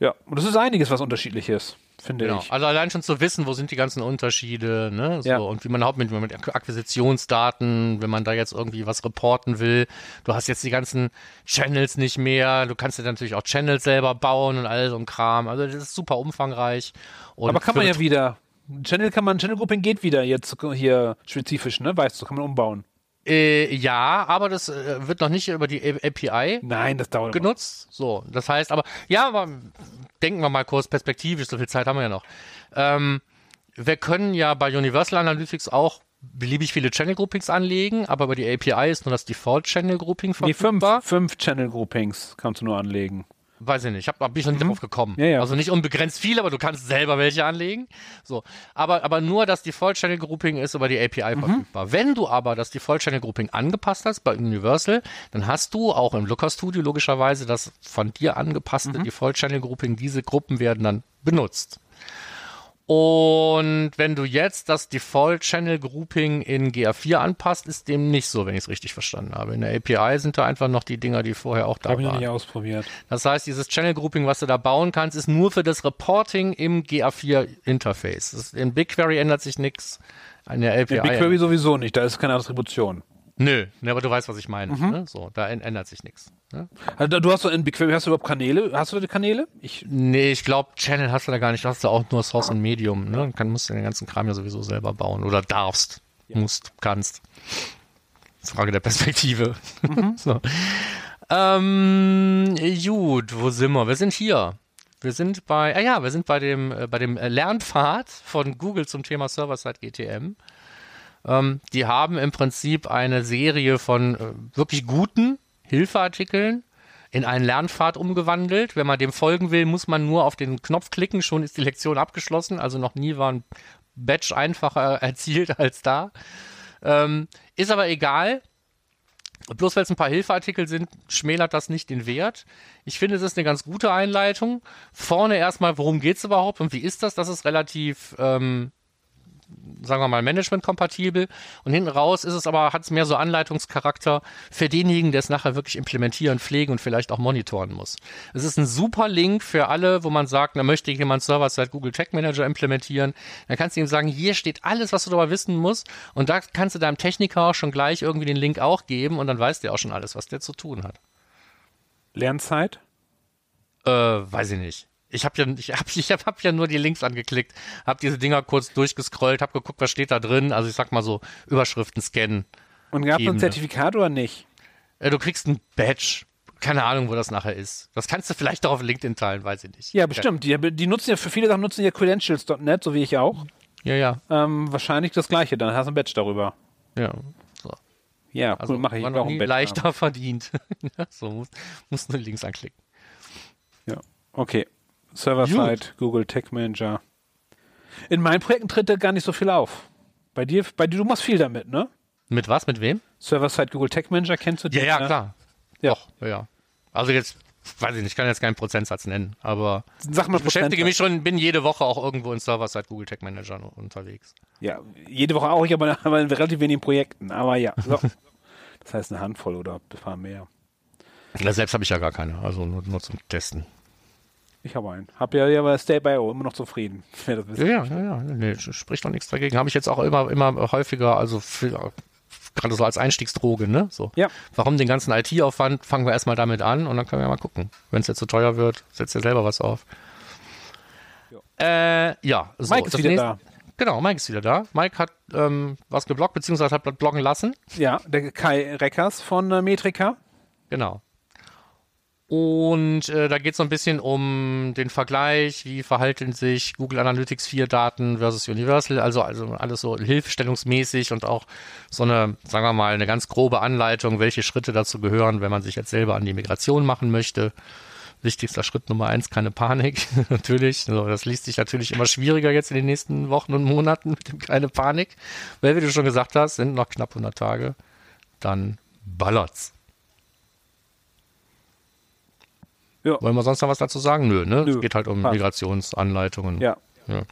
ja, und das ist einiges, was unterschiedlich ist, finde Genau. ich. Also allein schon zu wissen, wo sind die ganzen Unterschiede, ne? So, Ja. und wie man überhaupt mit, mit Akquisitionsdaten, wenn man da jetzt irgendwie was reporten will. Du hast jetzt die ganzen Channels nicht mehr. Du kannst dir natürlich auch Channels selber bauen und all so ein Kram. Also das ist super umfangreich. Und Aber kann man ja wieder. Channel kann man, Channel Grouping geht wieder jetzt hier spezifisch, ne? Weißt du, kann man umbauen. Äh, ja, aber das äh, wird noch nicht über die API Nein, das dauert. immer. genutzt. So, das heißt aber, ja, aber denken wir mal kurz perspektivisch, so viel Zeit haben wir ja noch. Ähm, wir können ja bei Universal Analytics auch beliebig viele Channel Groupings anlegen, aber über die API ist nur das Default Channel Grouping Nee, fünf, verfügbar. fünf Channel Groupings kannst du nur anlegen. Weiß ich nicht, hab, hab ich noch nicht drauf gekommen. Ja, ja. Also nicht unbegrenzt viel, aber du kannst selber welche anlegen. So, aber, aber nur das Default Channel Grouping ist über die API verfügbar. Wenn du aber das Default Channel Grouping angepasst hast bei Universal, dann hast du auch im Looker Studio logischerweise das von dir angepasste Default Channel Grouping. Diese Gruppen werden dann benutzt. Und wenn du jetzt das Default Channel Grouping in GA4 anpasst, ist dem nicht so, wenn ich es richtig verstanden habe. In der API sind da einfach noch die Dinger, die vorher auch da Habe ich noch waren. nicht ausprobiert. Das heißt, dieses Channel Grouping, was du da bauen kannst, ist nur für das Reporting im GA4 Interface. Das, in BigQuery ändert sich nichts. An der API. Ja, BigQuery sowieso nicht, da ist keine Attribution. Nö, ne, aber du weißt, was ich meine. Ne? So, da änd- ändert sich nichts. Ne? Also, du hast doch in BigQuery, hast du überhaupt Kanäle? Hast du da Kanäle? Ich, Nee, ich glaube, Channel hast du da gar nicht. Du hast da auch nur Source und Medium. Ne? Kann, musst du den ganzen Kram ja sowieso selber bauen. Oder darfst. Musst, kannst. Frage der Perspektive. [LAUGHS] so. ähm, gut, wo sind wir? Wir sind hier. Wir sind bei, ah ja, wir sind bei dem, äh, bei dem Lernpfad von Google zum Thema Server-Side GTM. Ähm, die haben im Prinzip eine Serie von äh, wirklich guten Hilfeartikeln in einen Lernpfad umgewandelt. Wenn man dem folgen will, muss man nur auf den Knopf klicken, schon ist die Lektion abgeschlossen. Also noch nie war ein Badge einfacher [LAUGHS] erzielt als da. Ähm, ist aber egal. Bloß weil es ein paar Hilfeartikel sind, schmälert das nicht den Wert. Ich finde, es ist eine ganz gute Einleitung. Vorne erstmal, worum geht es überhaupt und wie ist das? Das ist relativ, ähm, sagen wir mal, management-kompatibel. Und hinten raus ist es aber, hat es mehr so Anleitungscharakter für denjenigen, der es nachher wirklich implementieren, pflegen und vielleicht auch monitoren muss. Es ist ein super Link für alle, wo man sagt, da möchte jemand Server-Side Google Tag Manager implementieren. Dann kannst du ihm sagen, hier steht alles, was du darüber wissen musst. Und da kannst du deinem Techniker auch schon gleich irgendwie den Link auch geben und dann weiß der auch schon alles, was der zu tun hat. Lernzeit? Äh, weiß ich nicht. Ich habe ja, ich hab, [LAUGHS] ich hab, ja nur die Links angeklickt, habe diese Dinger kurz durchgescrollt, habe geguckt, was steht da drin. Also ich sag mal so, Überschriften scannen. Und gab es ein. Zertifikat oder nicht? Äh, du kriegst ein Badge. Keine Ahnung, wo das nachher ist. Das kannst du vielleicht auch auf LinkedIn teilen, weiß ich nicht. Ja, bestimmt. Die, die nutzen ja für viele Sachen nutzen ja Credentials.net, so wie ich auch. Ja, ja, Ähm, wahrscheinlich das gleiche, dann hast du ein Badge darüber. ja. So. Ja, Also cool, mache ich war noch nie Bett. leichter [LAUGHS] verdient. Ja, so, muss, muss nur links anklicken. Ja, okay. Server-Side, Google Tech Manager. In meinen Projekten tritt da gar nicht so viel auf. Bei dir, bei dir, du machst viel damit, ne? Mit was? Mit wem? Server-Side Google Tech Manager kennst du Ja, den, ja, ne? klar. Ja. Doch, ja, ja. Also jetzt, weiß ich nicht, ich kann jetzt keinen Prozentsatz nennen, aber Sag mal ich beschäftige mich schon, bin jede Woche auch irgendwo in Server-Side Google Tech Manager unterwegs. Ja, jede Woche auch, ich aber, [LAUGHS] aber in relativ wenigen Projekten. Aber ja, so. das heißt eine Handvoll oder ein paar mehr. Ja, selbst habe ich ja gar keine, also nur, nur zum Testen. Ich habe einen. Hab ja, ja bei Stay by O immer noch zufrieden. [LAUGHS] Ja, ja, ja, ja. Nee, spricht doch nichts dagegen. Habe ich jetzt auch immer, immer häufiger, also für, gerade so als Einstiegsdroge, ne? So. Ja. Warum den ganzen IT-Aufwand? Fangen wir erstmal damit an und dann können wir mal gucken. Wenn es jetzt zu teuer wird, setzt ihr selber was auf. Äh, ja, so, Mike ist wieder nächste- da. Genau, Mike ist wieder da. Mike hat ähm, was geblockt, beziehungsweise hat bloggen lassen. Ja, der Kai Reckers von äh, Metrika. Genau. Und äh, da geht es so ein bisschen um den Vergleich, wie verhalten sich Google Analytics 4 Daten versus Universal, also, also alles so hilfestellungsmäßig und auch so eine, sagen wir mal, eine ganz grobe Anleitung, welche Schritte dazu gehören, wenn man sich jetzt selber an die Migration machen möchte. Wichtigster Schritt Nummer eins, keine Panik, [LAUGHS] natürlich. Also das liest sich natürlich immer schwieriger jetzt in den nächsten Wochen und Monaten mit dem keine Panik. Weil, wie du schon gesagt hast, sind noch knapp 100 Tage. Dann ballert's. Ja. Wollen wir sonst noch was dazu sagen? Nö, ne? Nö, Es geht halt um passt. Migrationsanleitungen. Ja. Ja.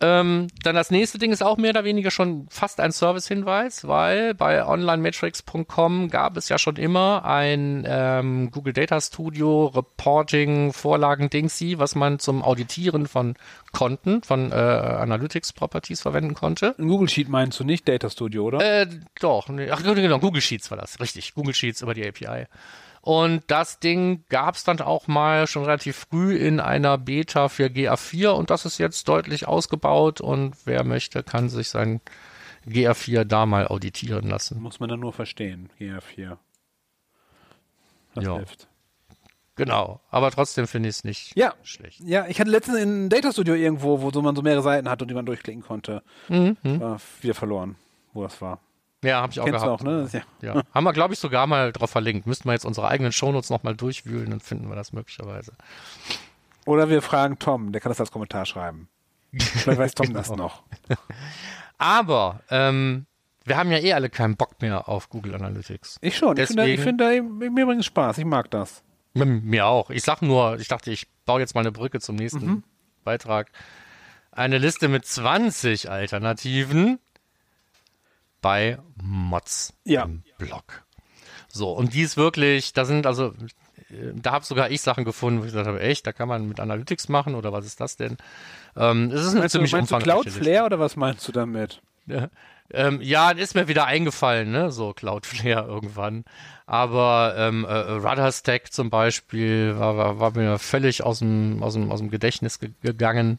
Ähm, dann das nächste Ding ist auch mehr oder weniger schon fast ein Service-Hinweis, weil bei onlinemetrics.com gab es ja schon immer ein ähm, Google Data Studio Reporting Vorlagen Dingsy, was man zum Auditieren von Konten, von äh, Analytics Properties verwenden konnte. Ein Google Sheet meinst du nicht, Data Studio, oder? Äh, doch, nee, ach genau, Google Sheets war das, richtig. Google Sheets über die API. Und das Ding gab es dann auch mal schon relativ früh in einer Beta für GA4 und das ist jetzt deutlich ausgebaut und wer möchte, kann sich sein GA4 da mal auditieren lassen. Muss man dann nur verstehen, GA4. Das Ja. hilft. Genau, aber trotzdem finde ich es nicht Ja. schlecht. Ja, ich hatte letztens in Data Studio irgendwo, wo so man so mehrere Seiten hat und die man durchklicken konnte. Mhm. War wieder verloren, wo das war. Ja, habe ich auch Kennst gehabt. auch, ne? Das Ja. Ja. Haben wir, glaube ich, sogar mal drauf verlinkt. Müssten wir jetzt unsere eigenen Shownotes nochmal durchwühlen, dann finden wir das möglicherweise. Oder wir fragen Tom, der kann das als Kommentar schreiben. Vielleicht weiß Tom [LAUGHS] das Genau. noch. Aber ähm, wir haben ja eh alle keinen Bock mehr auf Google Analytics. Ich schon. Ich finde, ich Deswegen- finde, ey, mir bringt es Spaß. Ich mag das. Mir auch. Ich sag nur, ich dachte, ich baue jetzt mal eine Brücke zum nächsten Mhm. Beitrag. Eine Liste mit 20 Alternativen bei Mods Ja. im Blog. So, und die ist wirklich, da sind also, äh, da habe sogar ich Sachen gefunden, wo ich gesagt habe, echt, da kann man mit Analytics machen oder was ist das denn? Ähm, es ist eine Meinst du, ziemlich meinst du Cloudflare oder was meinst du damit? ja, [LAUGHS] ähm, ja, ist mir wieder eingefallen, ne? So Cloudflare [LAUGHS] irgendwann. Aber ähm, äh, Rudderstack zum Beispiel war, war, war mir völlig aus dem, aus dem, aus dem Gedächtnis ge gegangen.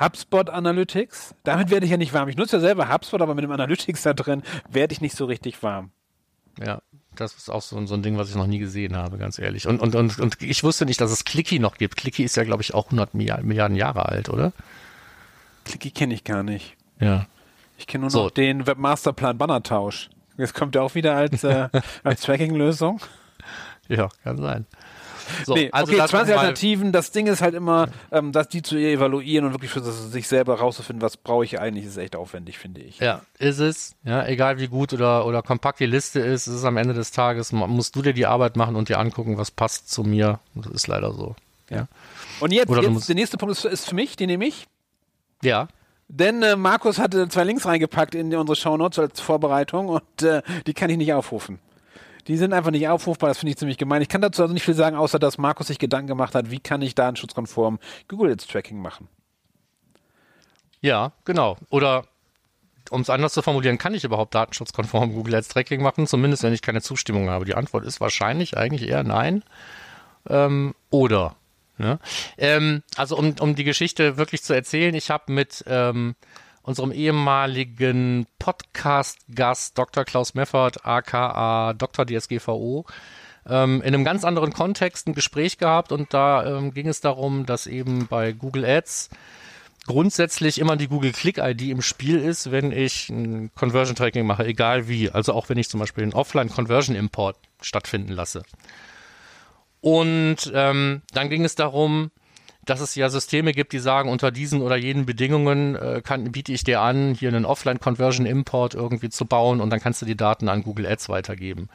HubSpot Analytics? Damit werde ich ja nicht warm. Ich nutze ja selber HubSpot, aber mit dem Analytics da drin werde ich nicht so richtig warm. Ja, das ist auch so, so ein Ding, was ich noch nie gesehen habe, ganz ehrlich. Und, und, und, und ich wusste nicht, dass es Clicky noch gibt. Clicky ist ja, glaube ich, auch 100 Milliarden, Jahre alt, oder? Clicky kenne ich gar nicht. Ja. Ich kenne nur So. noch den Webmasterplan Bannertausch. Jetzt kommt der auch wieder als, äh, [LAUGHS] als Tracking-Lösung. Ja, kann sein. So, nee, also okay, das 20 nochmal- Alternativen. Das Ding ist halt immer, ähm, dass die zu evaluieren und wirklich für sich selber rauszufinden, was brauche ich eigentlich, ist echt aufwendig, finde ich. Ja, ist es. Ja, egal wie gut oder, oder kompakt die Liste ist, ist es am Ende des Tages, mu- musst du dir die Arbeit machen und dir angucken, was passt zu mir. Das ist leider so. Ja. Und jetzt, jetzt der nächste Punkt ist, ist für mich, den nehme ich. Ja. Denn äh, Markus hatte zwei Links reingepackt in unsere Shownotes als Vorbereitung und äh, die kann ich nicht aufrufen. Die sind einfach nicht aufrufbar, das finde ich ziemlich gemein. Ich kann dazu also nicht viel sagen, außer dass Markus sich Gedanken gemacht hat, wie kann ich datenschutzkonform Google Ads Tracking machen. Ja, genau. Oder um es anders zu formulieren, kann ich überhaupt datenschutzkonform Google Ads Tracking machen? Zumindest wenn ich keine Zustimmung habe. Die Antwort ist wahrscheinlich eigentlich eher nein. Ähm, oder. Ne? Ähm, also um, um die Geschichte wirklich zu erzählen, ich habe mit ähm, unserem ehemaligen Podcast-Gast Dr. Klaus Meffert, aka Dr. DSGVO, ähm, in einem ganz anderen Kontext ein Gespräch gehabt und da ähm, ging es darum, dass eben bei Google Ads grundsätzlich immer die Google Click ID im Spiel ist, wenn ich ein Conversion Tracking mache, egal wie. Also auch wenn ich zum Beispiel einen Offline Conversion Import stattfinden lasse. Und ähm, dann ging es darum, dass es ja Systeme gibt, die sagen, unter diesen oder jenen Bedingungen äh, kann, biete ich dir an, hier einen Offline-Conversion-Import irgendwie zu bauen und dann kannst du die Daten an Google Ads weitergeben.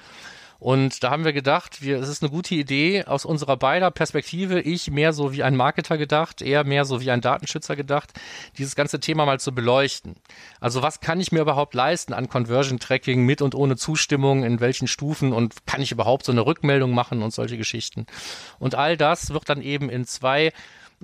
Und da haben wir gedacht, wir, es ist eine gute Idee aus unserer beider Perspektive, ich mehr so wie ein Marketer gedacht, er mehr so wie ein Datenschützer gedacht, dieses ganze Thema mal zu beleuchten. Also was kann ich mir überhaupt leisten an Conversion Tracking mit und ohne Zustimmung, in welchen Stufen und kann ich überhaupt so eine Rückmeldung machen und solche Geschichten. Und all das wird dann eben in zwei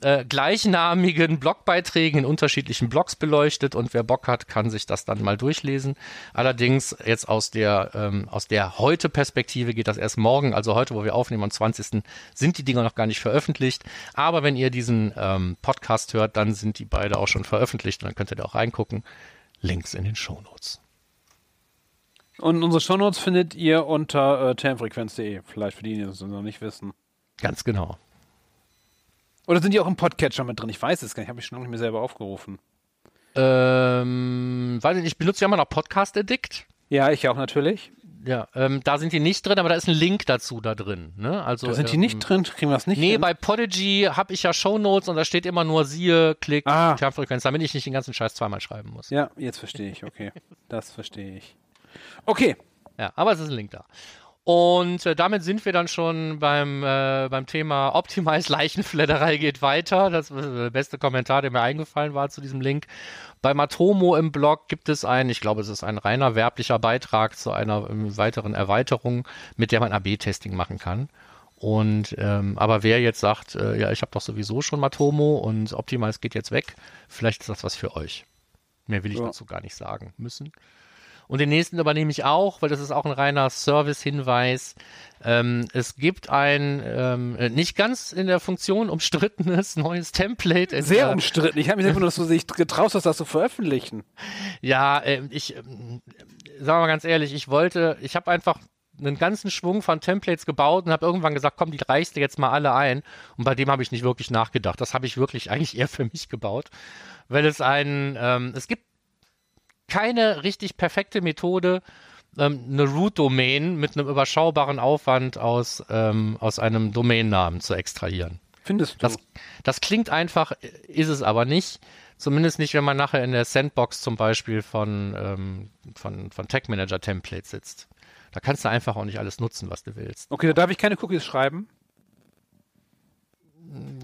äh, gleichnamigen Blogbeiträgen in unterschiedlichen Blogs beleuchtet und wer Bock hat, kann sich das dann mal durchlesen. Allerdings jetzt aus der, ähm, aus der heute Perspektive geht das erst morgen, also heute, wo wir aufnehmen, am 20. sind die Dinger noch gar nicht veröffentlicht. Aber wenn ihr diesen ähm, Podcast hört, dann sind die beide auch schon veröffentlicht und dann könnt ihr da auch reingucken. Links in den Shownotes. Und unsere Shownotes findet ihr unter äh, termfrequenz.de, vielleicht für die, die das noch nicht wissen. Ganz genau. Oder sind die auch im Podcatcher mit drin? Ich weiß es gar nicht. Habe ich schon lange nicht mehr selber aufgerufen. Ähm, weil ich benutze ja immer noch Podcast Addict. Ja, ich auch natürlich. Ja, ähm, da sind die nicht drin, aber da ist ein Link dazu da drin. Ne? Also, Da sind die ähm, nicht drin? Kriegen wir das nicht Nee, hin? bei Podigy habe ich ja Shownotes und da steht immer nur siehe, Klick, Ah. Termfrequenz, damit ich nicht den ganzen Scheiß zweimal schreiben muss. Ja, jetzt verstehe ich. Okay. [LAUGHS] das verstehe ich. Okay. Ja, aber es ist ein Link da. Und äh, damit sind wir dann schon beim, äh, beim Thema [LAUGHS] Optimize Leichenfledderei geht weiter. Das war der beste Kommentar, der mir eingefallen war zu diesem Link. Bei Matomo im Blog gibt es einen, ich glaube, es ist ein reiner werblicher Beitrag zu einer ähm, weiteren Erweiterung, mit der man AB-Testing machen kann. Und ähm, aber wer jetzt sagt, äh, ja, ich habe doch sowieso schon Matomo und Optimize geht jetzt weg, vielleicht ist das was für euch. Mehr will ich Ja. dazu gar nicht sagen müssen. Und den nächsten übernehme ich auch, weil das ist auch ein reiner Service-Hinweis. Ähm, es gibt ein ähm, äh, nicht ganz in der Funktion umstrittenes [LAUGHS] neues Template. Sehr der- umstritten. Ich habe mich einfach nur, dass du dich getraust hast, das zu veröffentlichen. Ja, äh, ich ähm, sag mal ganz ehrlich, ich wollte, ich habe einfach einen ganzen Schwung von Templates gebaut und habe irgendwann gesagt, komm, die reichst du jetzt mal alle ein. Und bei dem habe ich nicht wirklich nachgedacht. Das habe ich wirklich eigentlich eher für mich gebaut, weil es ein, ähm, es gibt keine richtig perfekte Methode, ähm, eine Root-Domain mit einem überschaubaren Aufwand aus, ähm, aus einem Domainnamen zu extrahieren. Findest du? Das, das klingt einfach, ist es aber nicht. Zumindest nicht, wenn man nachher in der Sandbox zum Beispiel von, ähm, von, von Tag Manager Templates sitzt. Da kannst du einfach auch nicht alles nutzen, was du willst. okay, da darf ich keine Cookies schreiben.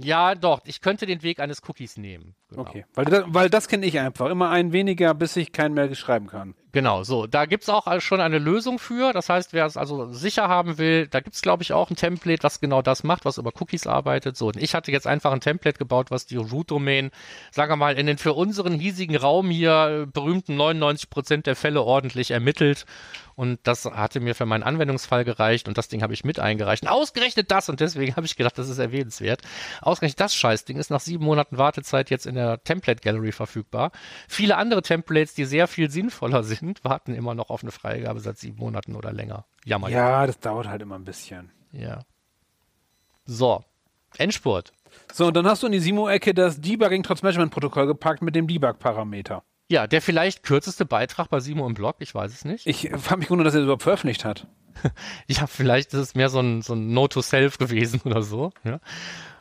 Ja, doch, ich könnte den Weg eines Cookies nehmen. Genau. Okay. Weil, das- weil das kenne ich einfach. Immer ein weniger, bis ich keinen mehr schreiben kann. Genau, so. Da gibt's auch also schon eine Lösung für. Das heißt, wer es also sicher haben will, da gibt's glaube ich, auch ein Template, was genau das macht, was über Cookies arbeitet. So, und ich hatte jetzt einfach ein Template gebaut, was die Root-Domain, sagen wir mal, in den für unseren hiesigen Raum hier äh, berühmten 99 Prozent der Fälle ordentlich ermittelt. Und das hatte mir für meinen Anwendungsfall gereicht und das Ding habe ich mit eingereicht. Und ausgerechnet das und deswegen [LAUGHS] habe ich gedacht, das ist erwähnenswert. Ausgerechnet das Scheißding ist nach sieben Monaten Wartezeit jetzt in der Template Gallery verfügbar. Viele andere Templates, die sehr viel sinnvoller [LAUGHS] sind, warten immer noch auf eine Freigabe seit sieben Monaten oder länger. Jammer. Ja, das dauert halt immer ein bisschen. ja. So. Endspurt. So, und dann hast du in die Simo-Ecke das Debugging trotz Measurement-Protokoll gepackt mit dem Debug-Parameter. Ja, der vielleicht kürzeste Beitrag bei Simo im Blog, ich weiß es nicht. Ich habe mich gewundert, dass er das überhaupt veröffentlicht hat. [LAUGHS] Ja, vielleicht ist es mehr so ein, so ein Note-to-Self gewesen [LAUGHS] oder so. Ja.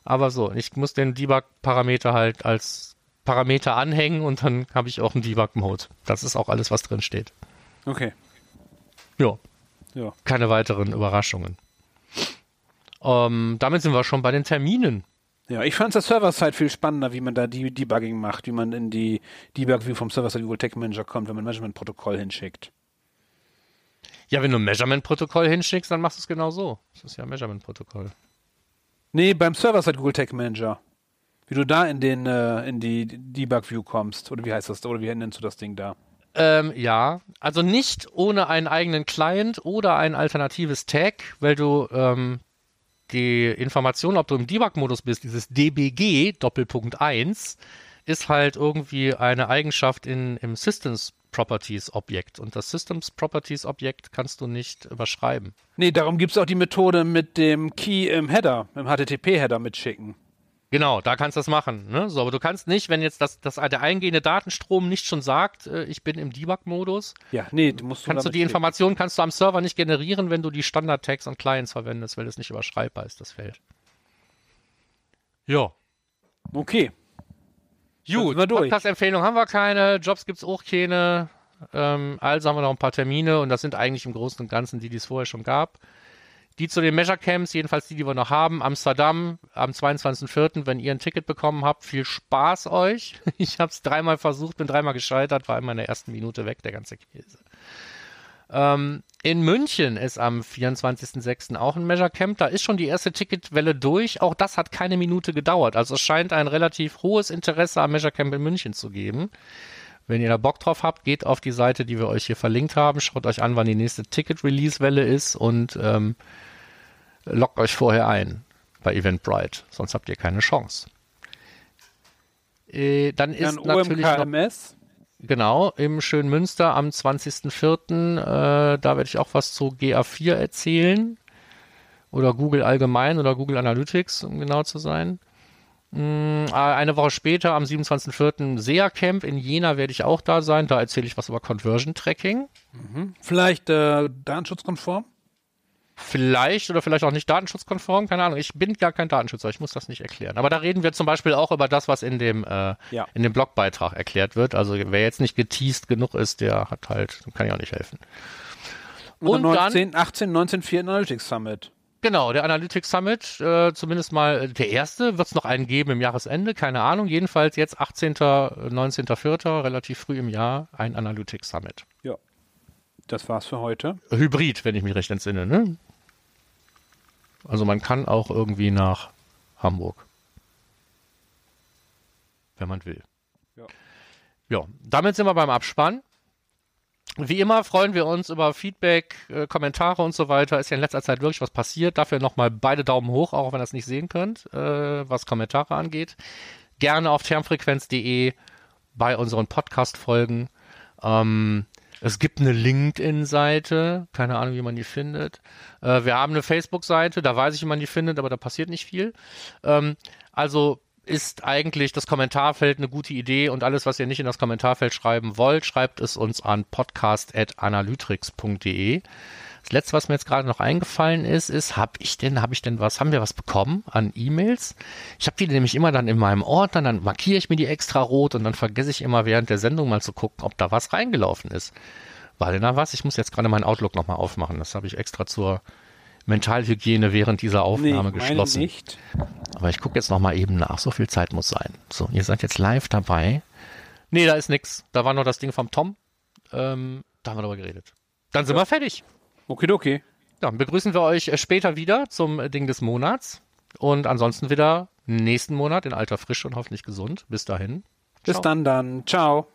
Aber so, ich muss den Debug-Parameter halt als Parameter anhängen und dann habe ich auch einen Debug-Mode. Das ist auch alles, was drin steht. Okay. Ja, Ja. keine weiteren Überraschungen. Ähm, damit sind wir schon bei den Terminen. Ja, ich fand das Server-Side viel spannender, wie man da die Debugging macht, wie man in die Debug-View vom Server-Side Google Tag Manager kommt, wenn man Measurement-Protokoll hinschickt. Ja, wenn du ein Measurement-Protokoll hinschickst, dann machst du es genau so. Das ist ja ein Measurement-Protokoll. Nee, beim Server-Side Google Tag Manager. Wie du da in den äh, in die Debug-View kommst. Oder wie heißt das? Oder wie nennst du das Ding da? Ähm, ja, also nicht ohne einen eigenen Client oder ein alternatives Tag, weil du ähm, die Information, ob du im Debug-Modus bist, dieses DBG Doppelpunkt 1, ist halt irgendwie eine Eigenschaft in, im Systems Properties Objekt. Und das Systems Properties Objekt kannst du nicht überschreiben. Nee, darum gibt es auch die Methode mit dem Key im Header, im HTTP-Header mitschicken. Genau, da kannst du das machen. Ne? So, aber du kannst nicht, wenn jetzt das, das der eingehende Datenstrom nicht schon sagt, äh, ich bin im Debug-Modus, Ja, nee, du musst kannst du die Informationen kannst du am Server nicht generieren, wenn du die Standard-Tags und Clients verwendest, weil es nicht überschreibbar ist, das Feld. Ja. Okay. Gut. Podcast-Empfehlung haben wir keine, Jobs gibt's auch keine. Ähm, also haben wir noch ein paar Termine und das sind eigentlich im Großen und Ganzen die, die es vorher schon gab. Die zu den Measure Camps, jedenfalls die, die wir noch haben, Amsterdam am 22.04., wenn ihr ein Ticket bekommen habt, viel Spaß euch. [LAUGHS] Ich habe es dreimal versucht, bin dreimal gescheitert, war immer in der ersten Minute weg, der ganze Käse. Ähm, in München ist am 24.06. auch ein Measure Camp. Da ist schon die erste Ticketwelle durch. Auch das hat keine Minute gedauert. Also es scheint ein relativ hohes Interesse am Measure Camp in München zu geben. Wenn ihr da Bock drauf habt, geht auf die Seite, die wir euch hier verlinkt haben. Schaut euch an, wann die nächste Ticket-Release-Welle ist und ähm, loggt euch vorher ein bei Eventbrite. Sonst habt ihr keine Chance. Äh, dann ist Dann natürlich noch OMKMS. Genau, im schönen Münster am 20.04. Äh, da werde ich auch was zu GA4 erzählen. Oder Google allgemein oder Google Analytics, um genau zu sein. Mm, Eine Woche später, am 27.04. SEA Camp in Jena werde ich auch da sein. Da erzähle ich was über Conversion Tracking. Vielleicht äh, datenschutzkonform. Vielleicht oder vielleicht auch nicht datenschutzkonform, keine Ahnung. Ich bin gar kein Datenschützer, ich muss das nicht erklären. Aber da reden wir zum Beispiel auch über das, was in dem, äh, Ja. in dem Blogbeitrag erklärt wird. Also wer jetzt nicht geteased genug ist, der hat halt, kann ich auch nicht helfen. Und, Und dann dann- 19, 18, 19, 4 Analytics Summit. Genau, der Analytics Summit, äh, zumindest mal äh, der erste, wird es noch einen geben im Jahresende, keine Ahnung. Jedenfalls jetzt 18., äh, 19.04., relativ früh im Jahr, ein Analytics Summit. Ja. Das war's für heute. Hybrid, wenn ich mich recht entsinne, ne? Also man kann auch irgendwie nach Hamburg. Wenn man will. Ja. Ja, damit sind wir beim Abspann. Wie immer freuen wir uns über Feedback, äh, Kommentare und so weiter. Ist ja in letzter Zeit wirklich was passiert. Dafür nochmal beide Daumen hoch, auch wenn ihr das nicht sehen könnt, äh, was Kommentare angeht. Gerne auf termfrequenz.de bei unseren Podcast-Folgen. Ähm, es gibt eine LinkedIn-Seite, keine Ahnung, wie man die findet. Äh, wir haben eine Facebook-Seite, da weiß ich, wie man die findet, aber da passiert nicht viel. Ähm, also ist eigentlich das Kommentarfeld eine gute Idee und alles, was ihr nicht in das Kommentarfeld schreiben wollt, schreibt es uns an podcast.analytrix.de. Das letzte, was mir jetzt gerade noch eingefallen ist, ist, habe ich denn, habe ich denn was, haben wir was bekommen an E-Mails? Ich habe die nämlich immer dann in meinem Ordner, dann markiere ich mir die extra rot und dann vergesse ich immer während der Sendung mal zu gucken, ob da was reingelaufen ist. War denn da was? Ich muss jetzt gerade meinen Outlook nochmal aufmachen. Das habe ich extra zur Mentalhygiene während dieser Aufnahme meine geschlossen. nicht. Aber ich gucke jetzt noch mal eben nach. So viel Zeit muss sein. So, ihr seid jetzt live dabei. Nee, da ist nix. Da war noch das Ding vom Tom. Ähm, da haben wir darüber geredet. Dann sind wir fertig. Okidoki. Dann begrüßen wir euch äh, später wieder zum äh, Ding des Monats. Und ansonsten wieder nächsten Monat in alter Frische und hoffentlich gesund. Bis dahin. Bis Ciao. dann dann. Ciao.